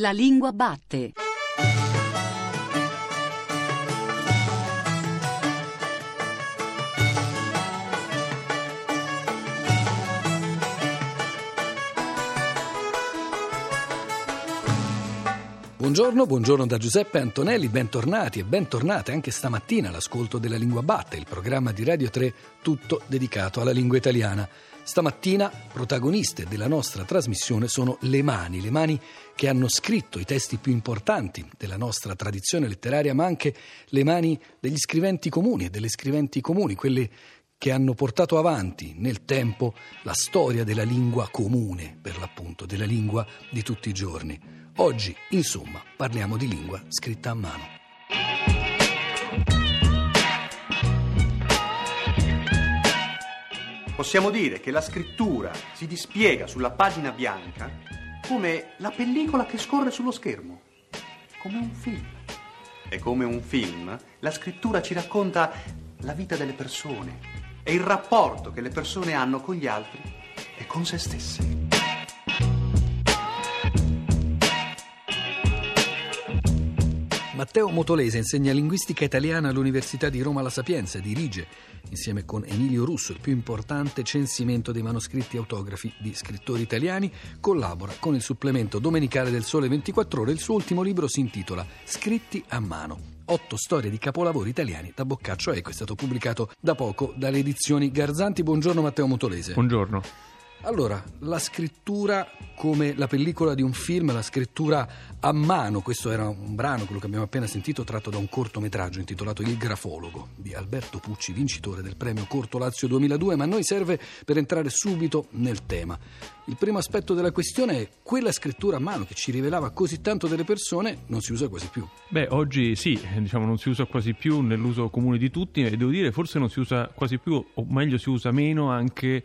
La lingua batte. Buongiorno, buongiorno da Giuseppe Antonelli, bentornati e bentornate anche stamattina all'ascolto della Lingua Batte, il programma di Radio 3 tutto dedicato alla lingua italiana. Stamattina protagoniste della nostra trasmissione sono le mani, le mani che hanno scritto i testi più importanti della nostra tradizione letteraria, ma anche le mani degli scriventi comuni e delle scriventi comuni, quelle che hanno portato avanti nel tempo la storia della lingua comune, per l'appunto, della lingua di tutti i giorni. Oggi, insomma, parliamo di lingua scritta a mano. Possiamo dire che la scrittura si dispiega sulla pagina bianca come la pellicola che scorre sullo schermo, come un film. E come un film, la scrittura ci racconta la vita delle persone e il rapporto che le persone hanno con gli altri e con se stesse. Matteo Motolese insegna linguistica italiana all'Università di Roma La Sapienza, dirige, insieme con Emilio Russo, il più importante censimento dei manoscritti autografi di scrittori italiani, collabora con il supplemento domenicale del Sole 24 Ore. Il suo ultimo libro si intitola Scritti a mano. Otto storie di capolavori italiani da Boccaccio Eco. È stato pubblicato da poco dalle edizioni Garzanti. Buongiorno Matteo Motolese. Buongiorno. Allora, la scrittura come la pellicola di un film, la scrittura a mano, questo era un brano, quello che abbiamo appena sentito, tratto da un cortometraggio intitolato Il grafologo di Alberto Pucci, vincitore del premio Corto Lazio 2002, ma a noi serve per entrare subito nel tema. Il primo aspetto della questione è quella scrittura a mano che ci rivelava così tanto delle persone non si usa quasi più. Beh, oggi sì, diciamo non si usa quasi più nell'uso comune di tutti e devo dire forse non si usa quasi più, o meglio si usa meno anche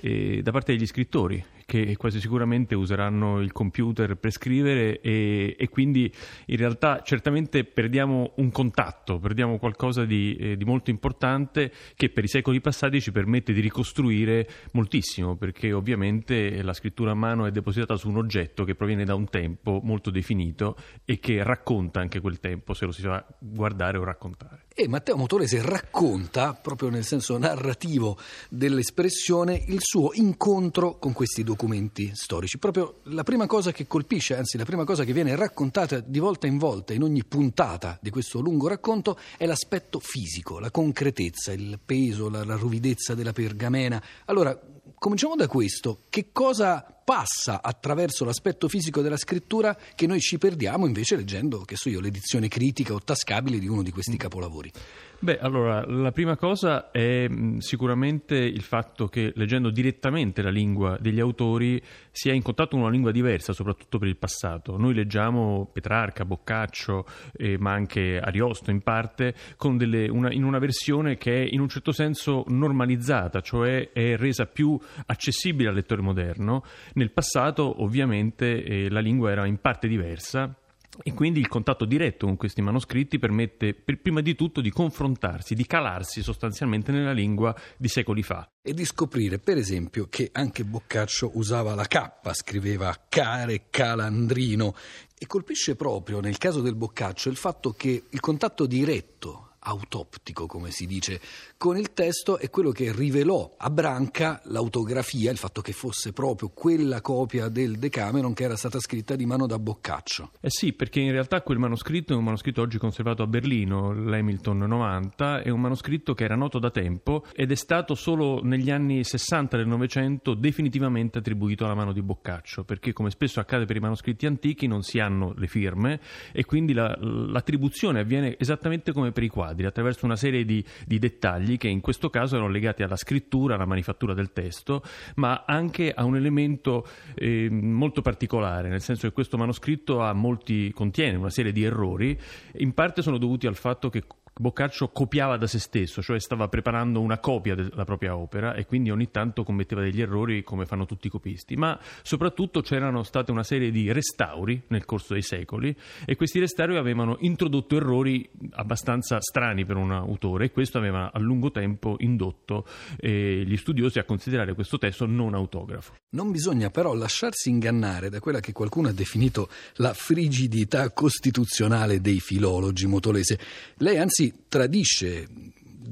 eh, da parte degli scrittori che quasi sicuramente useranno il computer per scrivere e, e quindi in realtà certamente perdiamo un contatto, perdiamo qualcosa di, eh, di, molto importante che per i secoli passati ci permette di ricostruire moltissimo perché ovviamente la scrittura a mano è depositata su un oggetto che proviene da un tempo molto definito e che racconta anche quel tempo se lo si sa guardare o raccontare. E Matteo Motorese racconta, proprio nel senso narrativo dell'espressione, il suo incontro con questi documenti storici. Proprio la prima cosa che colpisce, anzi la prima cosa che viene raccontata di volta in volta in ogni puntata di questo lungo racconto è l'aspetto fisico, la concretezza, il peso, la, la ruvidezza della pergamena. Allora, cominciamo da questo. Che cosa passa attraverso l'aspetto fisico della scrittura che noi ci perdiamo invece leggendo, che so io, l'edizione critica o tascabile di uno di questi capolavori? Beh, allora, la prima cosa è sicuramente il fatto che leggendo direttamente la lingua degli autori si è in contatto con una lingua diversa, soprattutto per il passato. Noi leggiamo Petrarca, Boccaccio, eh, ma anche Ariosto in parte, delle, una, in una versione che è in un certo senso normalizzata, cioè è resa più accessibile al lettore moderno. Nel passato, ovviamente, eh, la lingua era in parte diversa e quindi il contatto diretto con questi manoscritti permette per prima di tutto di confrontarsi, di calarsi sostanzialmente nella lingua di secoli fa. E di scoprire, per esempio, che anche Boccaccio usava la K, scriveva care calandrino. E colpisce proprio nel caso del Boccaccio il fatto che il contatto diretto autoptico, come si dice, con il testo è quello che rivelò a Branca l'autografia, il fatto che fosse proprio quella copia del Decameron che era stata scritta di mano da Boccaccio. Eh sì, perché in realtà quel manoscritto è un manoscritto oggi conservato a Berlino, l'Hamilton 90, è un manoscritto che era noto da tempo ed è stato solo negli anni 60 del Novecento definitivamente attribuito alla mano di Boccaccio, perché come spesso accade per i manoscritti antichi non si hanno le firme e quindi la, l'attribuzione avviene esattamente come per i quadri quadri attraverso una serie di, di, dettagli che in questo caso erano legati alla scrittura, alla manifattura del testo, ma anche a un elemento eh, molto particolare, nel senso che questo manoscritto molti, contiene una serie di errori, in parte sono dovuti al fatto che Boccaccio copiava da se stesso, cioè stava preparando una copia della propria opera e quindi ogni tanto commetteva degli errori come fanno tutti i copisti, ma soprattutto c'erano state una serie di restauri nel corso dei secoli e questi restauri avevano introdotto errori abbastanza strani per un autore e questo aveva a lungo tempo indotto eh, gli studiosi a considerare questo testo non autografo. Non bisogna però lasciarsi ingannare da quella che qualcuno ha definito la frigidità costituzionale dei filologi motolese. Lei anzi tradisce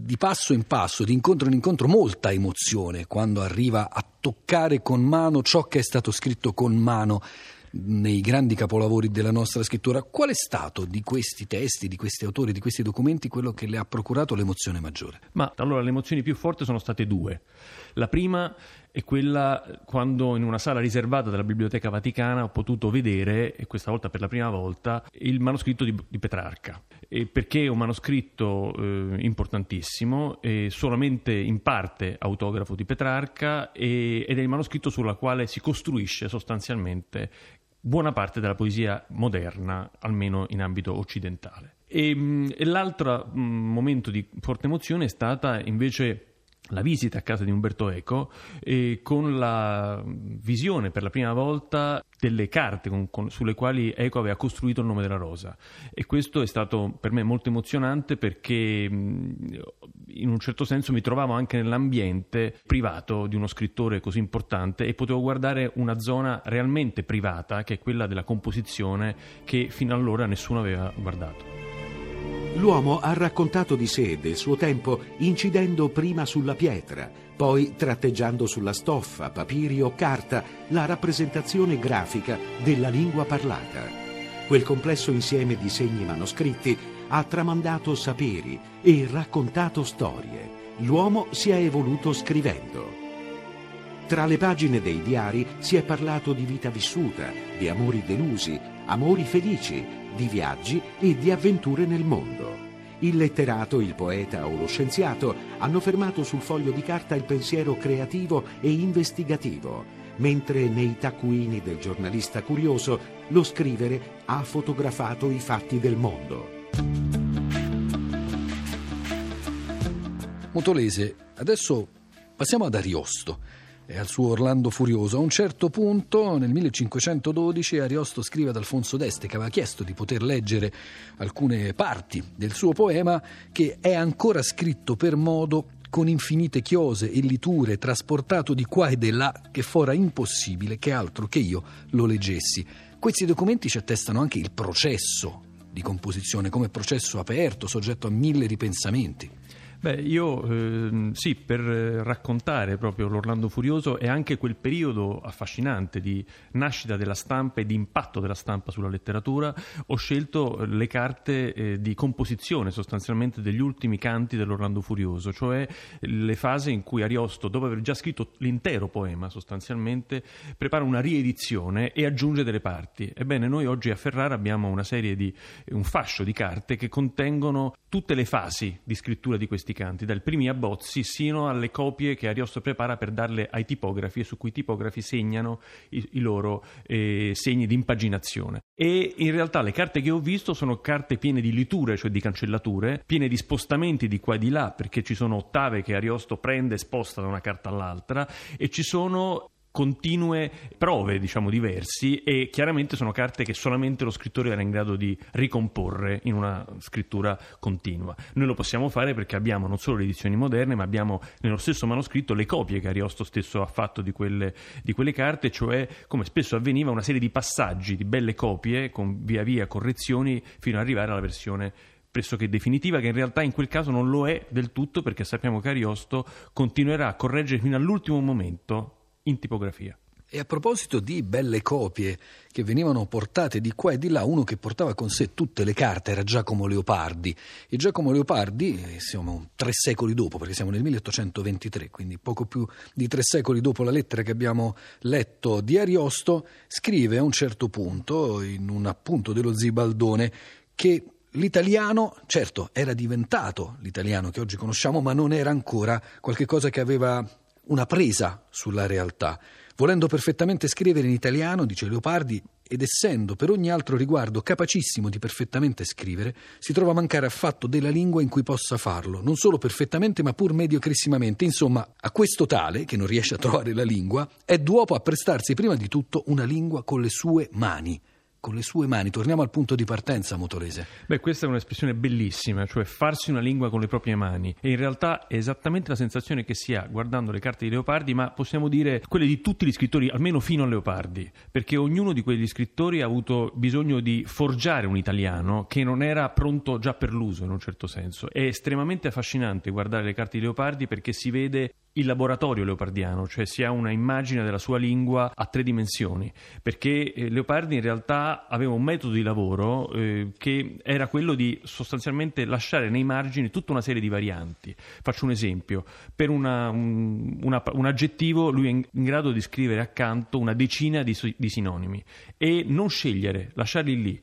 di passo in passo, di incontro in incontro, molta emozione quando arriva a toccare con mano ciò che è stato scritto con mano nei grandi capolavori della nostra scrittura. Qual è stato di questi testi, di questi autori, di questi documenti quello che le ha procurato l'emozione maggiore? Ma allora le emozioni più forti sono state due. La prima è quella quando in una sala riservata della Biblioteca Vaticana ho potuto vedere, e questa volta per la prima volta, il manoscritto di, di Petrarca. E perché è un manoscritto eh, importantissimo, è solamente in parte autografo di Petrarca e, ed è il manoscritto sulla quale si costruisce sostanzialmente buona parte della poesia moderna, almeno in ambito occidentale. E, mm, e l'altro mh, mm, momento di forte emozione è stata invece la visita a casa di Umberto Eco e con la visione per la prima volta delle carte con, con, sulle quali Eco aveva costruito il nome della rosa e questo è stato per me molto emozionante perché in un certo senso mi trovavo anche nell'ambiente privato di uno scrittore così importante e potevo guardare una zona realmente privata che è quella della composizione che fino allora nessuno aveva guardato. L'uomo ha raccontato di sé e del suo tempo incidendo prima sulla pietra, poi tratteggiando sulla stoffa, papiri o carta la rappresentazione grafica della lingua parlata. Quel complesso insieme di segni manoscritti ha tramandato saperi e raccontato storie. L'uomo si è evoluto scrivendo. Tra le pagine dei diari si è parlato di vita vissuta, di amori delusi, amori felici, di viaggi e di avventure nel mondo. Il letterato, il poeta o lo scienziato hanno fermato sul foglio di carta il pensiero creativo e investigativo, mentre nei taccuini del giornalista curioso lo scrivere ha fotografato i fatti del mondo. Motolese, adesso passiamo ad Ariosto e al suo Orlando Furioso. A un certo punto, nel 1512, Ariosto scrive ad Alfonso d'Este che aveva chiesto di poter leggere alcune parti del suo poema che è ancora scritto per modo con infinite chiose e liture, trasportato di qua e di là, che fora impossibile che altro che io lo leggessi. Questi documenti ci attestano anche il processo di composizione come processo aperto, soggetto a mille ripensamenti. Beh, io eh, sì, per raccontare proprio l'Orlando Furioso e anche quel periodo affascinante di nascita della stampa e di impatto della stampa sulla letteratura, ho scelto le carte eh, di composizione sostanzialmente degli ultimi canti dell'Orlando Furioso, cioè le fasi in cui Ariosto, dopo aver già scritto l'intero poema sostanzialmente, prepara una riedizione e aggiunge delle parti. Ebbene, noi oggi a Ferrara abbiamo una serie di, un fascio di carte che contengono tutte le fasi di scrittura di questi canti, dai primi abbozzi sino alle copie che Ariosto prepara per darle ai tipografi e su cui i tipografi segnano i, i loro eh, segni di impaginazione. E in realtà le carte che ho visto sono carte piene di liture, cioè di cancellature, piene di spostamenti di qua e di là, perché ci sono ottave che Ariosto prende e sposta da una carta all'altra, e ci sono continue prove, diciamo, diversi e chiaramente sono carte che solamente lo scrittore era in grado di ricomporre in una scrittura continua. Noi lo possiamo fare perché abbiamo non solo le edizioni moderne, ma abbiamo nello stesso manoscritto le copie che Ariosto stesso ha fatto di quelle, di quelle carte, cioè come spesso avveniva una serie di passaggi, di belle copie con via via correzioni fino ad arrivare alla versione pressoché definitiva, che in realtà in quel caso non lo è del tutto perché sappiamo che Ariosto continuerà a correggere fino all'ultimo momento in tipografia. E a proposito di belle copie che venivano portate di qua e di là, uno che portava con sé tutte le carte era Giacomo Leopardi. E Giacomo Leopardi, eh, siamo tre secoli dopo, perché siamo nel 1823, quindi poco più di tre secoli dopo la lettera che abbiamo letto di Ariosto, scrive a un certo punto, in un appunto dello Zibaldone, che l'italiano, certo, era diventato l'italiano che oggi conosciamo, ma non era ancora qualcosa che aveva una presa sulla realtà. Volendo perfettamente scrivere in italiano, dice Leopardi, ed essendo per ogni altro riguardo capacissimo di perfettamente scrivere, si trova a mancare affatto della lingua in cui possa farlo, non solo perfettamente ma pur mediocrissimamente. Insomma, a questo tale, che non riesce a trovare la lingua, è duopo a prestarsi prima di tutto una lingua con le sue mani con le sue mani. Torniamo al punto di partenza, Motolese. Beh, questa è un'espressione bellissima, cioè farsi una lingua con le proprie mani. E in realtà è esattamente la sensazione che si ha guardando le carte di Leopardi, ma possiamo dire quelle di tutti gli scrittori, almeno fino a Leopardi, perché ognuno di quegli scrittori ha avuto bisogno di forgiare un italiano che non era pronto già per l'uso in un certo senso. È estremamente affascinante guardare le carte di Leopardi perché si vede il laboratorio leopardiano, cioè si ha una immagine della sua lingua a tre dimensioni, perché eh, Leopardi in realtà aveva un metodo di lavoro eh, che era quello di sostanzialmente lasciare nei margini tutta una serie di varianti. Faccio un esempio, per una, un, una, un, aggettivo lui è in, in, grado di scrivere accanto una decina di, di sinonimi e non scegliere, lasciarli lì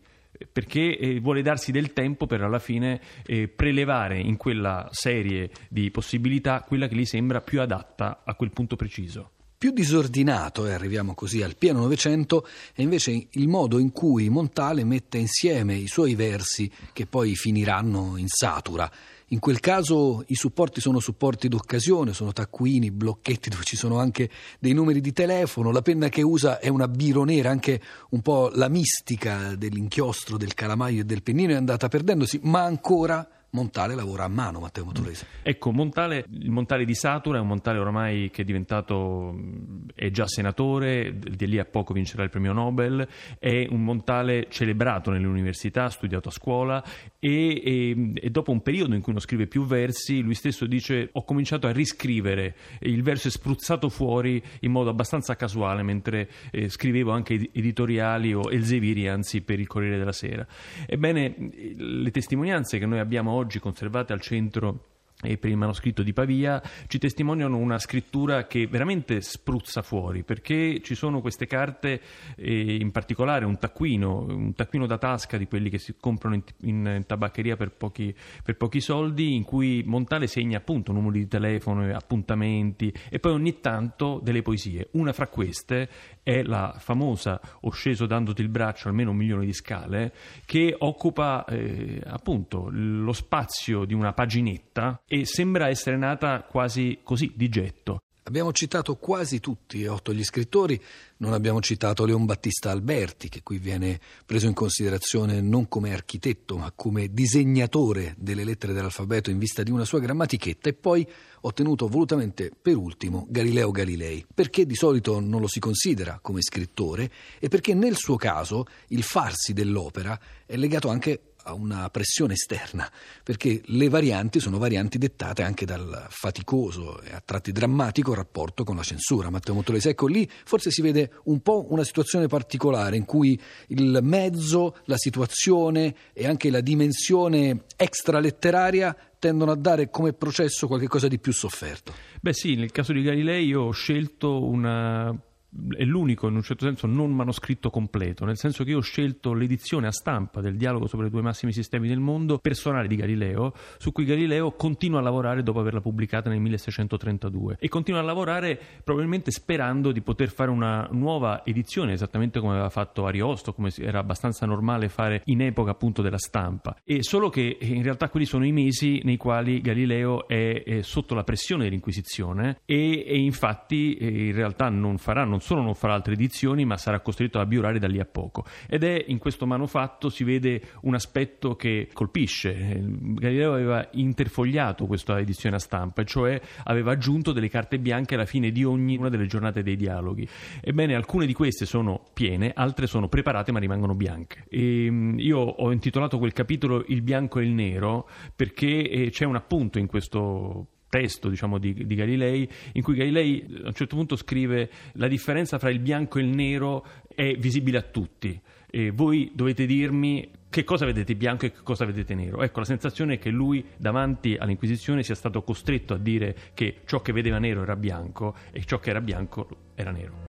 perché eh, vuole darsi del tempo per alla fine eh, prelevare in quella serie di possibilità quella che gli sembra più adatta a quel punto preciso. Più disordinato, e arriviamo così al pieno Novecento, è invece il modo in cui Montale mette insieme i suoi versi che poi finiranno in satura in quel caso i supporti sono supporti d'occasione, sono taccuini, blocchetti dove ci sono anche dei numeri di telefono, la penna che usa è una biro nera, anche un po' la mistica dell'inchiostro, del calamaio e del pennino è andata perdendosi, ma ancora Montale lavora a mano, Matteo Motorese. Ecco, Montale, il Montale di Satura è un Montale ormai che è diventato, è già senatore, di lì a poco vincerà il premio Nobel, è un Montale celebrato nelle università, studiato a scuola e, e, e, dopo un periodo in cui non scrive più versi, lui stesso dice ho cominciato a riscrivere, il verso è spruzzato fuori in modo abbastanza casuale mentre eh, scrivevo anche editoriali o Elzeviri, anzi per il Corriere della Sera. Ebbene, le testimonianze che noi abbiamo oggi oggi conservate al centro e per il manoscritto di Pavia ci testimoniano una scrittura che veramente spruzza fuori perché ci sono queste carte e in particolare un taccuino, un taccuino da tasca di quelli che si comprano in, in tabaccheria per pochi, per pochi, soldi in cui Montale segna appunto numeri di telefono, appuntamenti e poi ogni tanto delle poesie. Una fra queste è la famosa Ho sceso dandoti il braccio almeno un milione di scale che occupa eh, appunto lo spazio di una paginetta e sembra essere nata quasi così, di getto. Abbiamo citato quasi tutti e otto gli scrittori, non abbiamo citato Leon Battista Alberti, che qui viene preso in considerazione non come architetto, ma come disegnatore delle lettere dell'alfabeto in vista di una sua grammatichetta, e poi ho tenuto volutamente per ultimo Galileo Galilei, perché di solito non lo si considera come scrittore e perché nel suo caso il farsi dell'opera è legato anche a una pressione esterna, perché le varianti sono varianti dettate anche dal faticoso e a tratti drammatico rapporto con la censura. Matteo Mottolese, ecco lì forse si vede un po' una situazione particolare in cui il mezzo, la situazione e anche la dimensione extraletteraria tendono a dare come processo qualcosa di più sofferto. Beh sì, nel caso di Galilei io ho scelto una è l'unico in un certo senso non manoscritto completo, nel senso che io ho scelto l'edizione a stampa del dialogo sobre i due massimi sistemi del mondo personale di Galileo, su cui Galileo continua a lavorare dopo averla pubblicata nel 1632 e continua a lavorare probabilmente sperando di poter fare una nuova edizione, esattamente come aveva fatto Ariosto, come era abbastanza normale fare in epoca appunto della stampa. E solo che eh, in realtà quelli sono i mesi nei quali Galileo è, è sotto la pressione dell'Inquisizione e, e infatti eh, in realtà non farà, non solo non farà altre edizioni, ma sarà costretto a biurare da lì a poco. Ed è in questo manufatto si vede un aspetto che colpisce. Galileo aveva interfogliato questa edizione a stampa, cioè aveva aggiunto delle carte bianche alla fine di ognuna delle giornate dei dialoghi. Ebbene, alcune di queste sono piene, altre sono preparate ma rimangono bianche. E mm, io ho intitolato quel capitolo Il bianco e il nero perché eh, c'è un appunto in questo testo diciamo, di, di, Galilei, in cui Galilei a un certo punto scrive la differenza fra il bianco e il nero è visibile a tutti. E voi dovete dirmi che cosa vedete bianco e che cosa vedete nero. Ecco, la sensazione è che lui davanti all'Inquisizione sia stato costretto a dire che ciò che vedeva nero era bianco e ciò che era bianco era nero.